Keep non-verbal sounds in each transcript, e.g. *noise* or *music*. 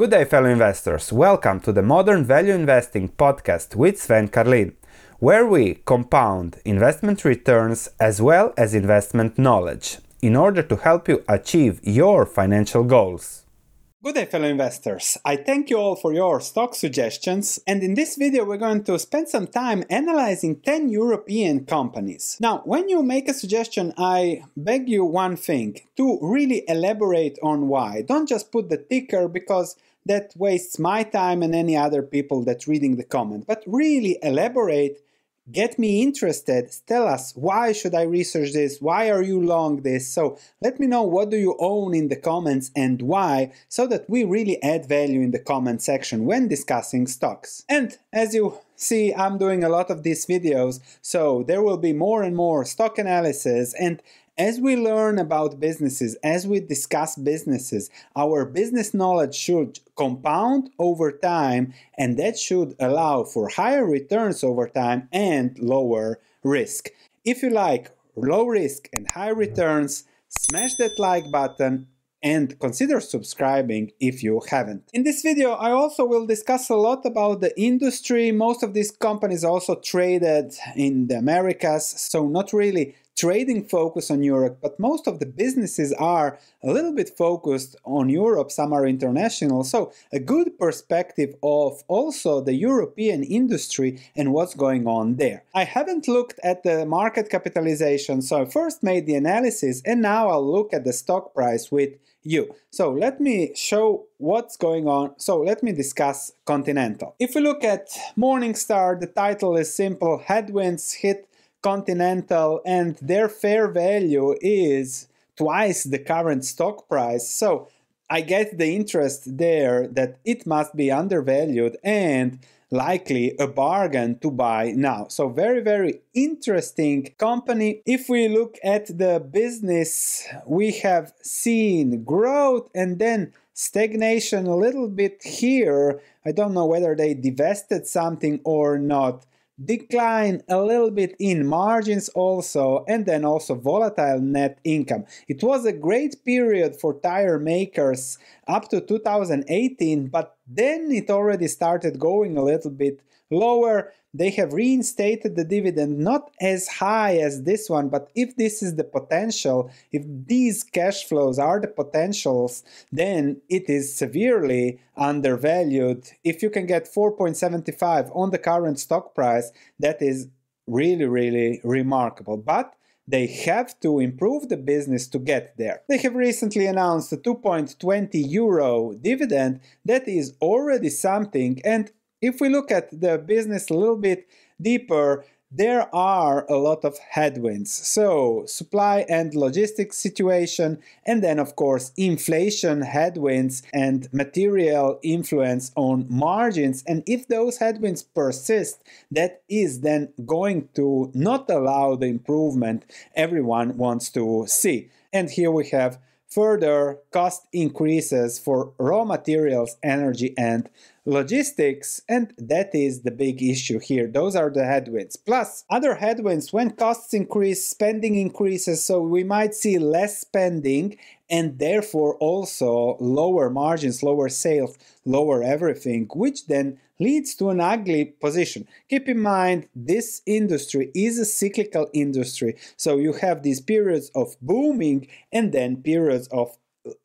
Good day, fellow investors. Welcome to the Modern Value Investing podcast with Sven Carlin, where we compound investment returns as well as investment knowledge in order to help you achieve your financial goals. Good day, fellow investors. I thank you all for your stock suggestions. And in this video, we're going to spend some time analyzing 10 European companies. Now, when you make a suggestion, I beg you one thing to really elaborate on why. Don't just put the ticker because that wastes my time and any other people that's reading the comment, but really elaborate get me interested tell us why should i research this? Why are you long this? So let me know what do you own in the comments and why so that we really add value in the comment section when discussing stocks. And as you see i'm doing a lot of these videos so there will be more and more stock analysis and as we learn about businesses, as we discuss businesses, our business knowledge should compound over time, and that should allow for higher returns over time and lower risk. If you like low risk and high returns, smash that like button and consider subscribing if you haven't. In this video, I also will discuss a lot about the industry. Most of these companies also traded in the Americas, so not really trading focus on Europe, but most of the businesses are a little bit focused on Europe, some are international. So, a good perspective of also the European industry and what's going on there. I haven't looked at the market capitalization, so I first made the analysis and now I'll look at the stock price with you. So let me show what's going on. So let me discuss Continental. If we look at Morningstar, the title is simple Headwinds hit Continental, and their fair value is twice the current stock price. So I get the interest there that it must be undervalued and likely a bargain to buy now. So very very interesting company. If we look at the business, we have seen growth and then stagnation a little bit here. I don't know whether they divested something or not decline a little bit in margins also and then also volatile net income. It was a great period for tire makers up to 2018 but then it already started going a little bit lower they have reinstated the dividend not as high as this one but if this is the potential if these cash flows are the potentials then it is severely undervalued. If you can get 4.75 on the current stock price that is really really remarkable. But they have to improve the business to get there. They have recently announced a 2.20 euro dividend. That is already something and if we look at the business a little bit deeper, there are a lot of headwinds. So, supply and logistics situation, and then, of course, inflation headwinds and material influence on margins. And if those headwinds persist, that is then going to not allow the improvement everyone wants to see. And here we have further cost increases for raw materials, energy, and logistics, and that is the big issue here. Those are the headwinds. Plus, other headwinds when costs increase, spending increases, so we might see less spending and therefore also lower margins, lower sales, lower everything, which then leads to an ugly position. Keep in mind, this industry is a cyclical industry, so you have these periods of booming and then periods of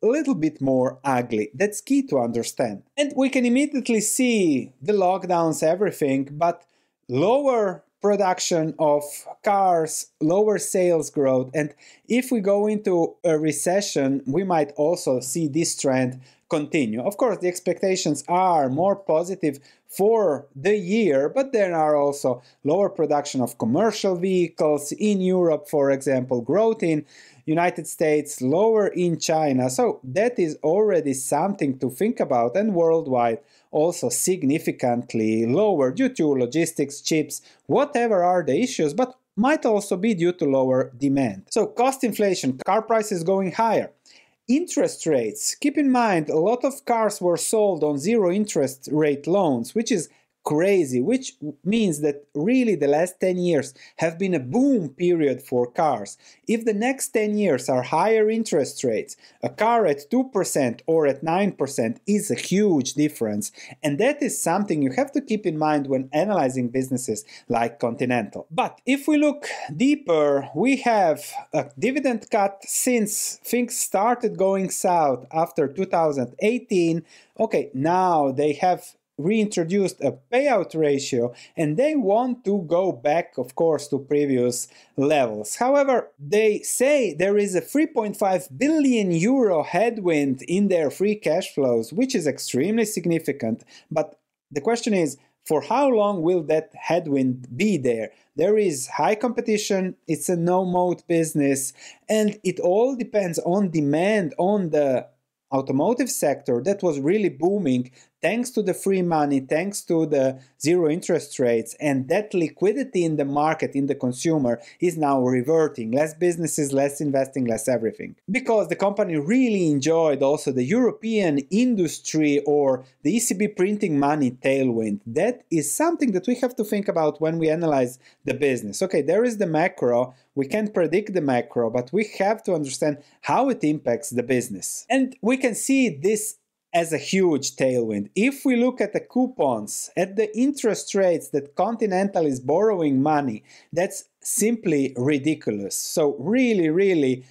little bit more ugly. That's key to understand. And we can immediately see the lockdowns, everything, but lower production of cars, lower sales growth. And if we go into a recession, we might also see this trend continue. Of course, the expectations are more positive for the year, but there are also lower production of commercial vehicles in Europe, for example, growth in United States, lower in China. So that is already something to think about and worldwide also significantly lower due to logistics, chips, whatever are the issues, but might also be due to lower demand. So cost inflation, car prices going higher. Interest rates. Keep in mind, a lot of cars were sold on zero interest rate loans, which is crazy, which means that really the last 10 years have been a boom period for cars. If the next 10 years are higher interest rates, a car at 2% or at 9% is a huge difference. And that is something you have to keep in mind when analyzing businesses like Continental. But if we look deeper, we have a dividend cut since things started going south after 2018. Okay, now they have reintroduced a payout ratio and they want to go back of course to previous levels. However they say there is a 3.5 billion euro headwind in their free cash flows which is extremely significant. But the question is for how long will that headwind be there? There is high competition it's a no mode business and it all depends on demand on the automotive sector that was really booming thanks to the free money, thanks to the zero interest rates, and that liquidity in the market, in the consumer, is now reverting. Less businesses, less investing, less everything. Because the company really enjoyed also the European industry or the ECB printing money tailwind. That is something that we have to think about when we analyze the business. Okay, there is the macro, we can't predict the macro, but we have to understand how it impacts the business. And we can see this as a huge tailwind. If we look at the coupons, at the interest rates that Continental is borrowing money, that's simply ridiculous. So, really, really,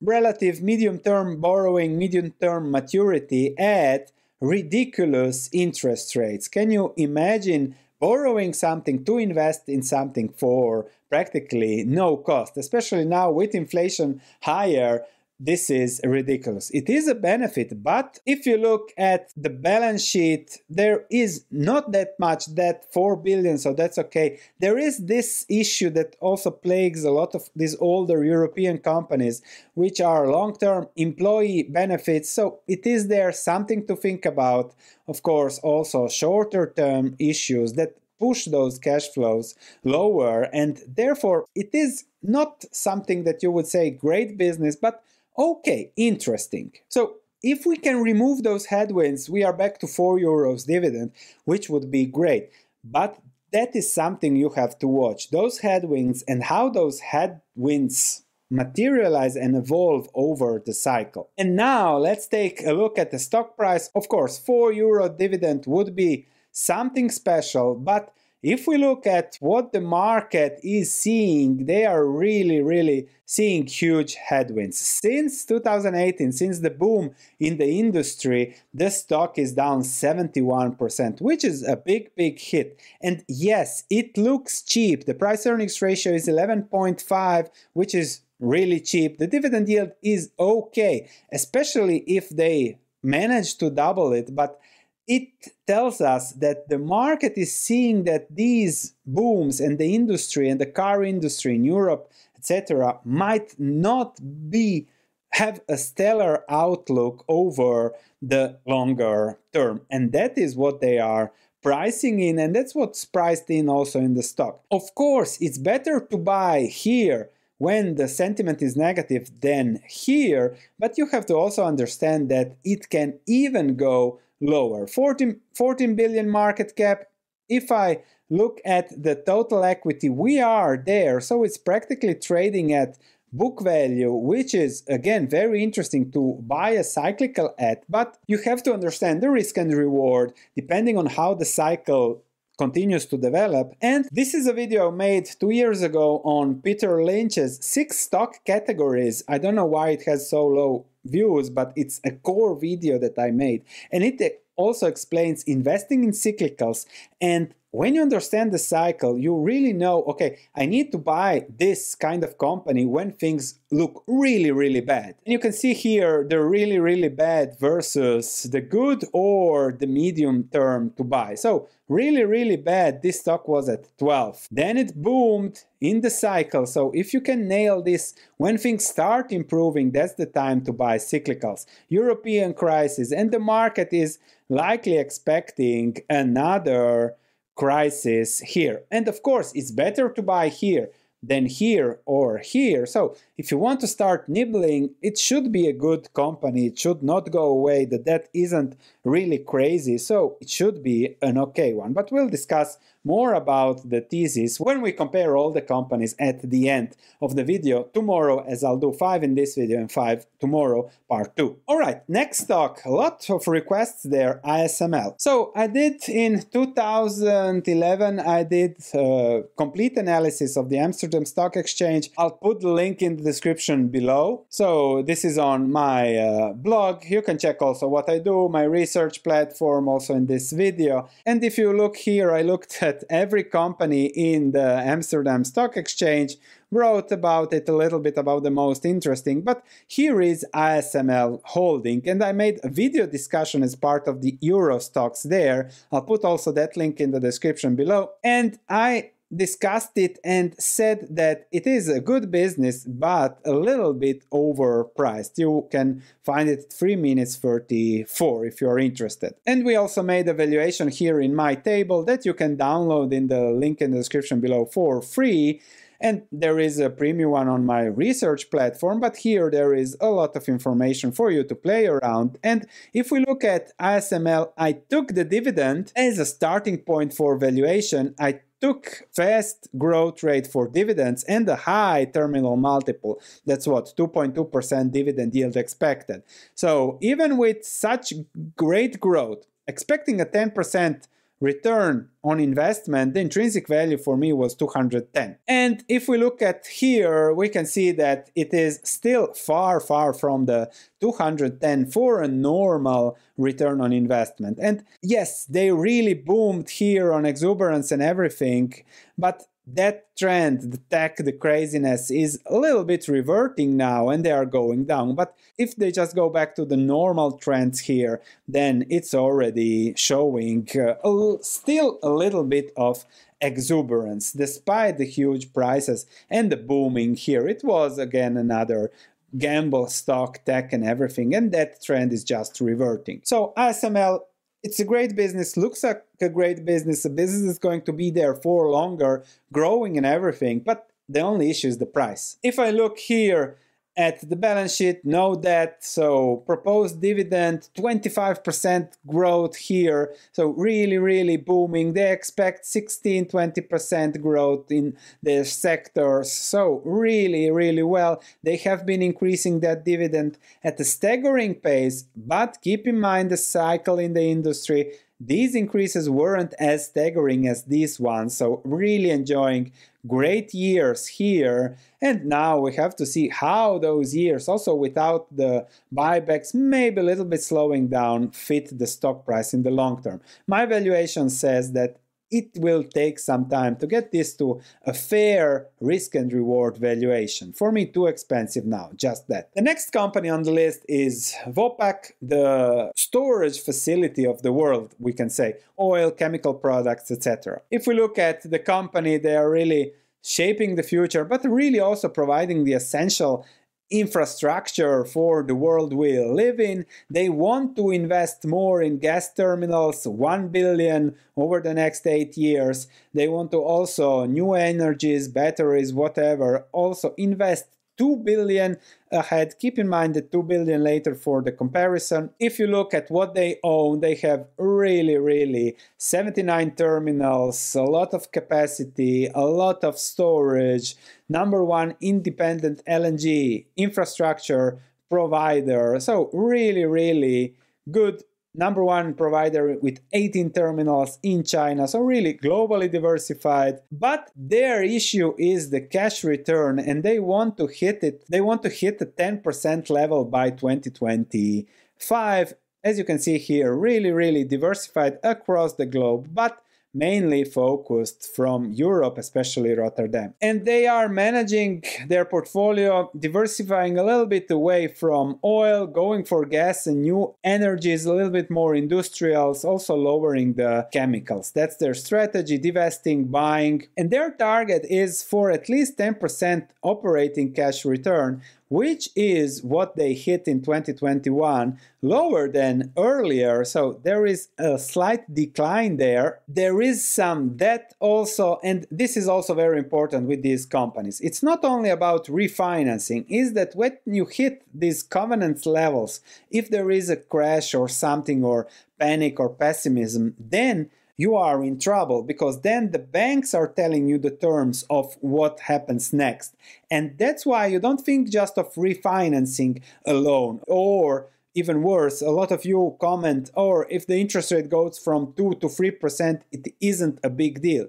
relative medium term borrowing, medium term maturity at ridiculous interest rates. Can you imagine borrowing something to invest in something for practically no cost, especially now with inflation higher? This is ridiculous. It is a benefit, but if you look at the balance sheet, there is not that much debt, 4 billion, so that's okay. There is this issue that also plagues a lot of these older European companies, which are long term employee benefits. So it is there something to think about. Of course, also shorter term issues that push those cash flows lower, and therefore it is not something that you would say great business, but Okay, interesting. So if we can remove those headwinds, we are back to 4 euros dividend, which would be great. But that is something you have to watch. Those headwinds and how those headwinds materialize and evolve over the cycle. And now let's take a look at the stock price. Of course, 4 euro dividend would be something special, but if we look at what the market is seeing, they are really, really seeing huge headwinds. Since 2018, since the boom in the industry, the stock is down 71%, which is a big, big hit. And yes, it looks cheap. The price earnings ratio is 11.5, which is really cheap. The dividend yield is okay, especially if they manage to double it. But it tells us that the market is seeing that these booms and the industry and the car industry in Europe, etc., might not be have a stellar outlook over the longer term. And that is what they are pricing in, and that's what's priced in also in the stock. Of course, it's better to buy here when the sentiment is negative than here, but you have to also understand that it can even go lower. 14, 14 billion market cap. If I look at the total equity, we are there. So it's practically trading at book value, which is again very interesting to buy a cyclical at. But you have to understand the risk and reward depending on how the cycle continues to develop. And this is a video made two years ago on Peter Lynch's six stock categories. I don't know why it has so low views, but it's a core video that I made. And it also explains investing in cyclicals and when you understand the cycle, you really know okay, I need to buy this kind of company when things look really, really bad. And you can see here the really, really bad versus the good or the medium term to buy. So, really, really bad, this stock was at 12. Then it boomed in the cycle. So, if you can nail this when things start improving, that's the time to buy cyclicals. European crisis, and the market is likely expecting another crisis here. And of course, it's better to buy here. than here or here. So, if you want to start nibbling, it should be a good company. It should not go away. The debt isn't really crazy. So, it should be an okay one. But we'll discuss more about the thesis when we compare all the companies at the end of the video tomorrow, as I'll do five in this video and five tomorrow, part two. All right, next stock, a lot of requests there, ASML. So, I did in 2011, I did a complete analysis of the Amsterdam Amsterdam Stock Exchange. I'll put the link in the description below. So this is on my uh, blog. You can check also what I do, my research platform also in this video. And if you look here, I looked at every company in the Amsterdam Stock Exchange, wrote about it a little bit about the most interesting. But here is ASML Holding, and I made a video discussion as part of the Euro stocks there. I'll put also that link in the description below. And I discussed it and said that it is a good business but a little bit overpriced. You can find it 3 minutes 34 if you're interested. And we also made a valuation here in my table that you can download in the link in the description below for free. And there is a premium one on my research platform, but here there is a lot of information for you to play around. And if we look at ASML, I took the dividend as a starting point for valuation. I took fast growth rate for dividends and a high terminal multiple. That's what 2.2% dividend yield expected. So even with such great growth, expecting a 10% return on investment, the intrinsic value for me was 210. And if we look at here, we can see that it is still far, far from the 210 for a normal return on investment. And yes, they really boomed here on exuberance and everything, but that trend, the tech, the craziness is a little bit reverting now and they are going down. But if they just go back to the normal trends here, then it's already showing uh, still a little bit of exuberance despite the huge prices and the booming here. It was again another gamble stock tech and everything and that trend is just reverting so asml it's a great business, looks like a great business. The business is going to be there for longer, growing and everything, but the only issue is the price. If I look here at the balance sheet, no debt, so proposed dividend 25% growth here, so really, really booming. They expect 16 20% growth in their sectors, so really, really well. They have been increasing that dividend at a staggering pace, but keep in mind the cycle in the industry. These increases weren't as staggering as these ones, so really enjoying great years here. And now we have to see how those years, also without the buybacks, maybe a little bit slowing down, fit the stock price in the long term. My valuation says that it will take some time to get this to a fair risk and reward valuation. For me, too expensive now, just that. The next company on the list is Vopak, the storage facility of the world, we can say, oil, chemical products, etc. If we look at the company, they are really shaping the future, but really also providing the essential infrastructure for the world we live in. They want to invest more in gas terminals, 1 billion over the next 8 years. They want to also new energies, batteries, whatever, also invest 2 billion ahead. Keep in mind the 2 billion later for the comparison. If you look at what they own, they have really, really 79 terminals, a lot of capacity, a lot of storage, number one independent LNG infrastructure provider. So, really, really good number one provider with 18 terminals in China, so really globally diversified. But their issue is the cash return, and they want to hit it. They want to hit the 10% level by 2025. As you can see here, really, really diversified across the globe, but mainly focused from Europe, especially Rotterdam. And they are managing their portfolio, diversifying a little bit away from oil, going for gas and new energies, a little bit more industrials, also lowering the chemicals. That's their strategy, divesting, buying. And their target is for at least 10% operating cash return, which is what they hit in 2021, lower than earlier. So there is a slight decline there. There is some debt also, and this is also very important with these companies. It's not only about refinancing, is that when you hit these covenant levels, if there is a crash or something or panic or pessimism, then you are in trouble because then the banks are telling you the terms of what happens next. And that's why you don't think just of refinancing alone or even worse, a lot of you comment, or if the interest rate goes from 2 to 3%, it isn't a big deal.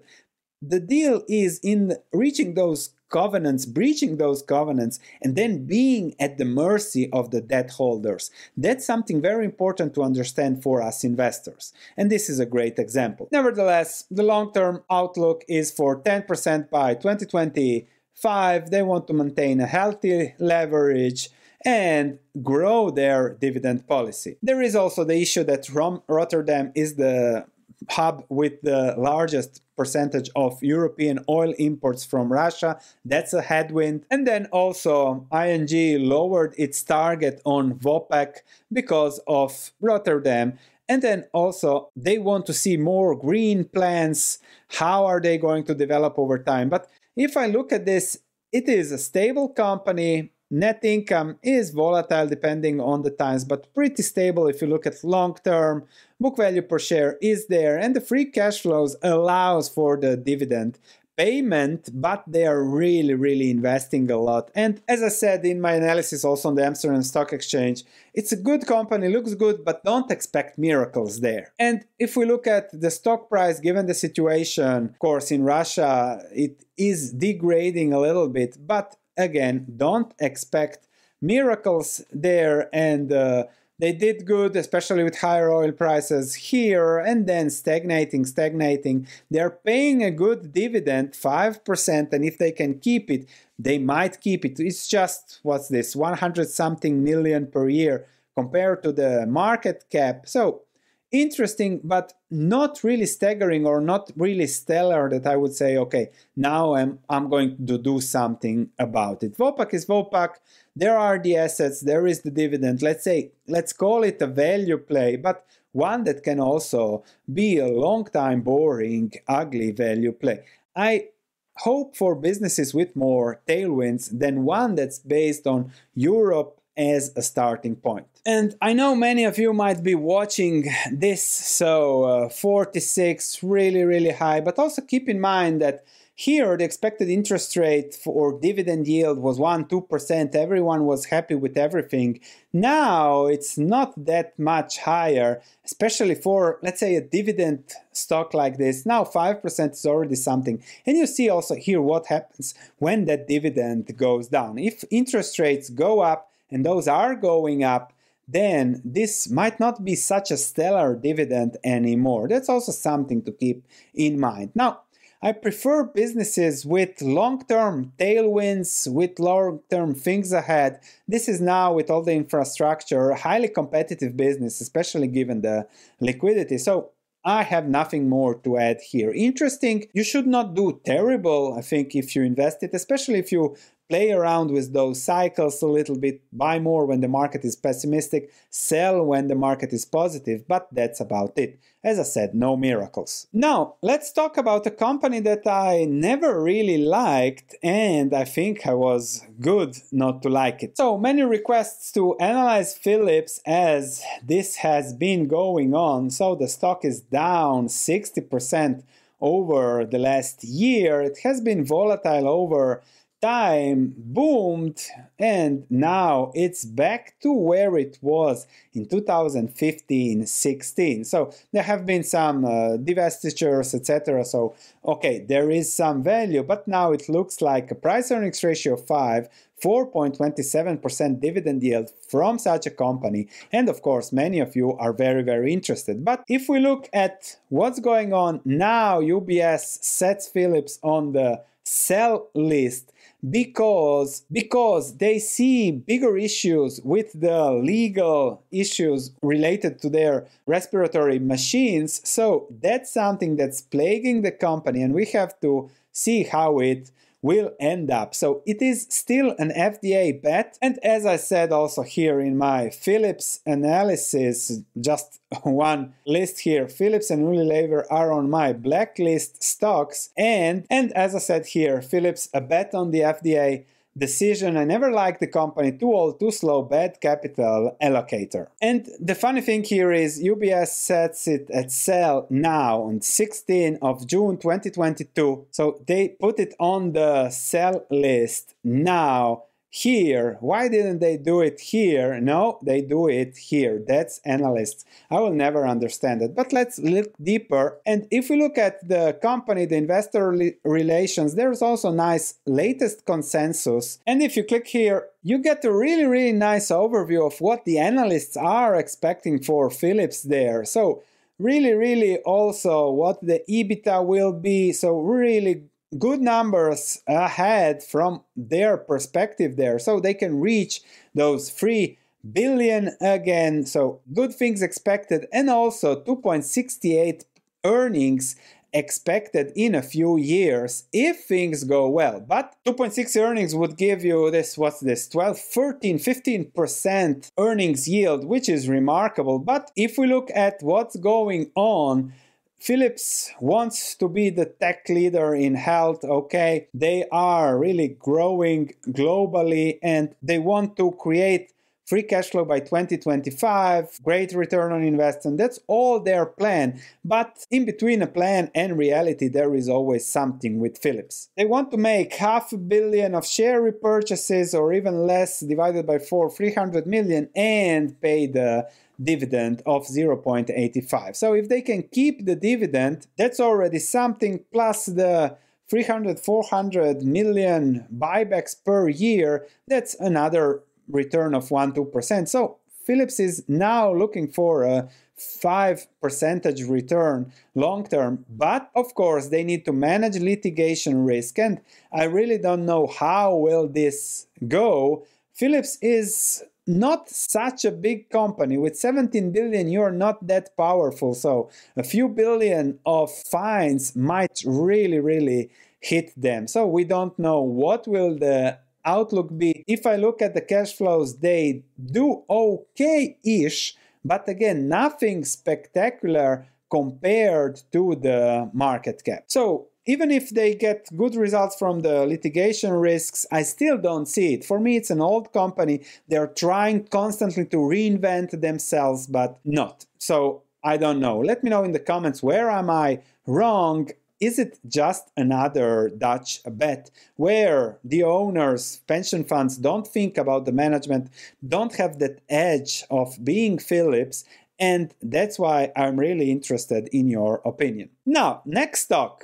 The deal is in reaching those covenants, breaching those covenants, and then being at the mercy of the debt holders. That's something very important to understand for us investors. And this is a great example. Nevertheless, the long term outlook is for 10% by 2025. They want to maintain a healthy leverage and grow their dividend policy. There is also the issue that Rotterdam is the hub with the largest percentage of European oil imports from Russia. That's a headwind. And then also ING lowered its target on Vopak because of Rotterdam. And then also they want to see more green plans. How are they going to develop over time? But if I look at this, it is a stable company Net income is volatile depending on the times, but pretty stable if you look at long term. Book value per share is there, and the free cash flows allows for the dividend payment, but they are really, really investing a lot. And as I said in my analysis also on the Amsterdam Stock Exchange, it's a good company, looks good, but don't expect miracles there. And if we look at the stock price, given the situation, of course, in Russia, it is degrading a little bit, but again, don't expect miracles there. And uh, they did good, especially with higher oil prices here, and then stagnating, stagnating. They're paying a good dividend, 5%, and if they can keep it, they might keep it. It's just, what's this, 100 something million per year compared to the market cap. So interesting, but not really staggering or not really stellar that I would say, okay, now I'm, I'm going to do something about it. Vopak is Vopak. There are the assets, there is the dividend. Let's say, let's call it a value play, but one that can also be a long time boring, ugly value play. I hope for businesses with more tailwinds than one that's based on Europe as a starting point. And I know many of you might be watching this, so uh, 46, really, really high, but also keep in mind that here the expected interest rate for dividend yield was 1 2%. Everyone was happy with everything. Now it's not that much higher, especially for, let's say, a dividend stock like this. Now 5% is already something. And you see also here what happens when that dividend goes down. If interest rates go up, and those are going up, then this might not be such a stellar dividend anymore. That's also something to keep in mind. Now, I prefer businesses with long term tailwinds, with long term things ahead. This is now, with all the infrastructure, a highly competitive business, especially given the liquidity. So, I have nothing more to add here. Interesting, you should not do terrible, I think, if you invest it, especially if you play around with those cycles a little bit, buy more when the market is pessimistic, sell when the market is positive, but that's about it. As I said, no miracles. Now, let's talk about a company that I never really liked, and I think I was good not to like it. So, many requests to analyze Philips as this has been going on. So, the stock is down 60% over the last year. It has been volatile over time boomed and now it's back to where it was in 2015 16 so there have been some uh, divestitures etc so okay there is some value but now it looks like a price earnings ratio of 5 4.27% dividend yield from such a company. And of course, many of you are very, very interested. But if we look at what's going on now, UBS sets Philips on the sell list because because they see bigger issues with the legal issues related to their respiratory machines. So that's something that's plaguing the company and we have to see how it will end up. So it is still an FDA bet. And as I said also here in my Philips analysis, just *laughs* one list here, Philips and Unilever are on my blacklist stocks. And, and as I said here, Philips a bet on the FDA decision. I never liked the company, too old, too slow, bad capital allocator. And the funny thing here is UBS sets it at sell now on 16 of June 2022. So they put it on the sell list now here. Why didn't they do it here? No, they do it here. That's analysts. I will never understand it. But let's look deeper. And if we look at the company, the investor relations, there's also nice latest consensus. And if you click here, you get a really, really nice overview of what the analysts are expecting for Philips there. So really, really also what the EBITDA will be. So really good numbers ahead from their perspective there. So they can reach those 3 billion again. So good things expected and also 2.68 earnings expected in a few years if things go well. But 2.6 earnings would give you this what's this 12 13 15% earnings yield which is remarkable. But if we look at what's going on Philips wants to be the tech leader in health. Okay, they are really growing globally and they want to create free cash flow by 2025, great return on investment. That's all their plan. But in between a plan and reality, there is always something with Philips. They want to make half a billion of share repurchases or even less divided by four, 300 million, and pay the dividend of 0.85. So if they can keep the dividend, that's already something plus the 300 400 million buybacks per year that's another return of 1 2% so philips is now looking for a 5 percentage return long term but of course they need to manage litigation risk and i really don't know how will this go philips is not such a big company. With 17 billion you're not that powerful. So a few billion of fines might really really hit them. So we don't know what will the outlook be. If i look at the cash flows they do okay-ish but again nothing spectacular compared to the market cap. So even if they get good results from the litigation risks, I still don't see it. For me, it's an old company. They're trying constantly to reinvent themselves, but not. So I don't know. Let me know in the comments where am I wrong? Is it just another Dutch bet where the owners, pension funds don't think about the management, don't have that edge of being Philips, and that's why I'm really interested in your opinion. Now, next stock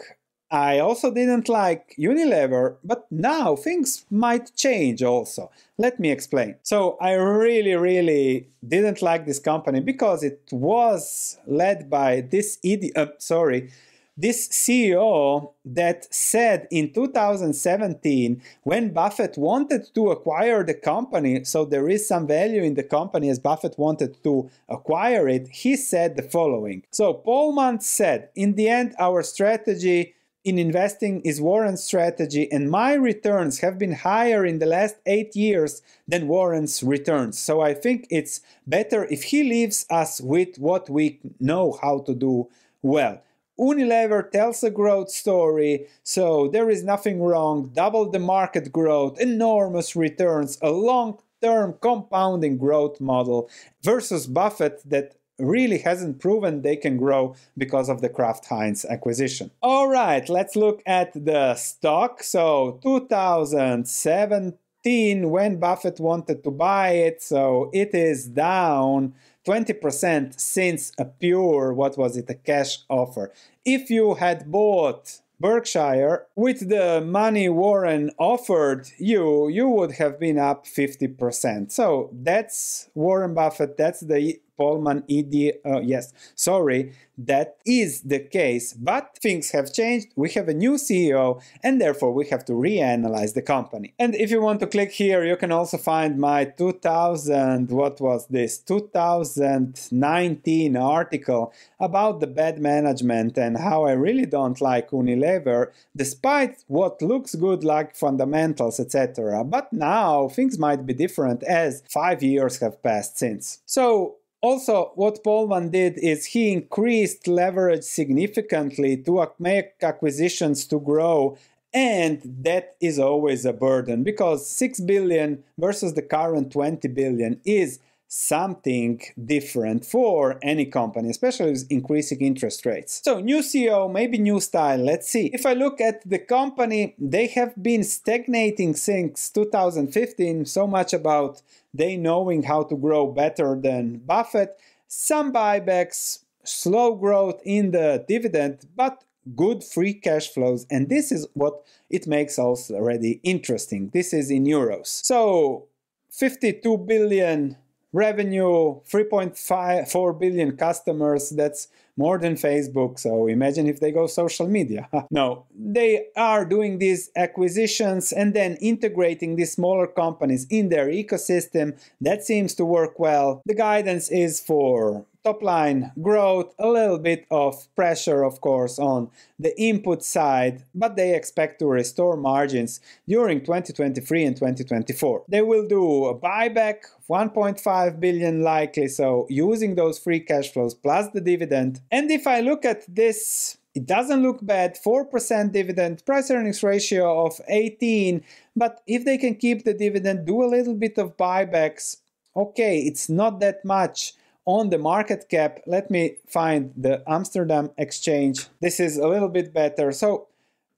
I also didn't like Unilever, but now things might change also. Let me explain. So, I really, really didn't like this company because it was led by this idiot, uh, sorry, this CEO that said in 2017 when Buffett wanted to acquire the company, so there is some value in the company as Buffett wanted to acquire it, he said the following. So Polman said, in the end, our strategy in investing is Warren's strategy, and my returns have been higher in the last eight years than Warren's returns. So I think it's better if he leaves us with what we know how to do well. Unilever tells a growth story, so there is nothing wrong. Double the market growth, enormous returns, a long term compounding growth model versus Buffett that really hasn't proven they can grow because of the Kraft Heinz acquisition. All right, let's look at the stock. So 2017 when Buffett wanted to buy it, so it is down 20% since a pure what was it a cash offer. If you had bought Berkshire, with the money Warren offered you, you would have been up 50%. So that's Warren Buffett, that's the Polman ED. Uh, yes, sorry, that is the case. But things have changed. We have a new CEO, and therefore we have to reanalyze the company. And if you want to click here, you can also find my 2000, what was this, 2019 article about the bad management and how I really don't like Unilever, despite what looks good like fundamentals, etc. But now things might be different as five years have passed since. So also, what Polman did is he increased leverage significantly to make acquisitions to grow and that is always a burden because 6 billion versus the current 20 billion is something different for any company, especially with increasing interest rates. So, new CEO, maybe new style. Let's see. If I look at the company, they have been stagnating since 2015. So much about they knowing how to grow better than Buffett. Some buybacks, slow growth in the dividend, but good free cash flows. And this is what it makes us already interesting. This is in euros. So, 52 billion revenue 3.4 billion customers that's more than facebook so imagine if they go social media. *laughs* No they are doing these acquisitions and then integrating these smaller companies in their ecosystem. That seems to work well. The guidance is for top line growth, a little bit of pressure, of course, on the input side, but they expect to restore margins during 2023 and 2024. They will do a buyback, 1.5 billion likely, so using those free cash flows plus the dividend. And if I look at this, it doesn't look bad 4% dividend price earnings ratio of 18 but if they can keep the dividend do a little bit of buybacks okay it's not that much on the market cap, let me find the Amsterdam Exchange. This is a little bit better. So,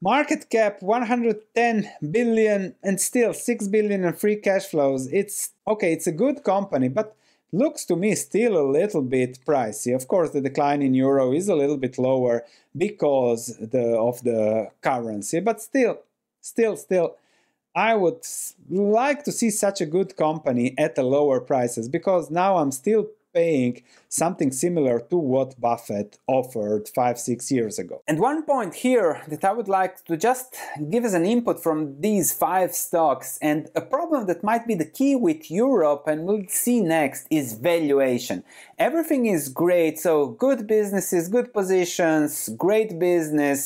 market cap 110 billion and still 6 billion in free cash flows. It's okay, it's a good company, but looks to me still a little bit pricey. Of course, the decline in euro is a little bit lower because the, of the currency, but still, still, still. I would like to see such a good company at a lower prices because now I'm still paying something similar to what Buffett offered five, six years ago. And one point here that I would like to just give as an input from these five stocks, and a problem that might be the key with Europe, and we'll see next, is valuation. Everything is great, so good businesses, good positions, great business,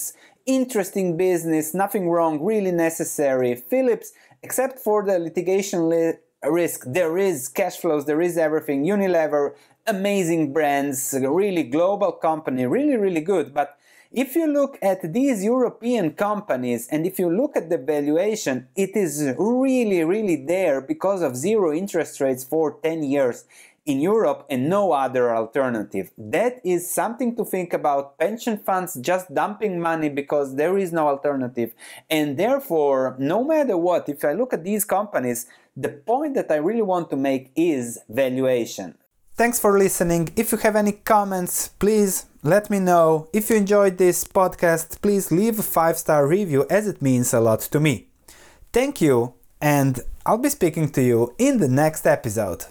interesting business, nothing wrong, really necessary. Philips, except for the litigation li- risk. There is cash flows, there is everything. Unilever, amazing brands, really global company, really, really good. But if you look at these European companies and if you look at the valuation, it is really, really there because of zero interest rates for 10 years in Europe and no other alternative. That is something to think about. Pension funds just dumping money because there is no alternative. And therefore, no matter what, if I look at these companies, the point that I really want to make is valuation. Thanks for listening. If you have any comments, please let me know. If you enjoyed this podcast, please leave a five star review as it means a lot to me. Thank you, and I'll be speaking to you in the next episode.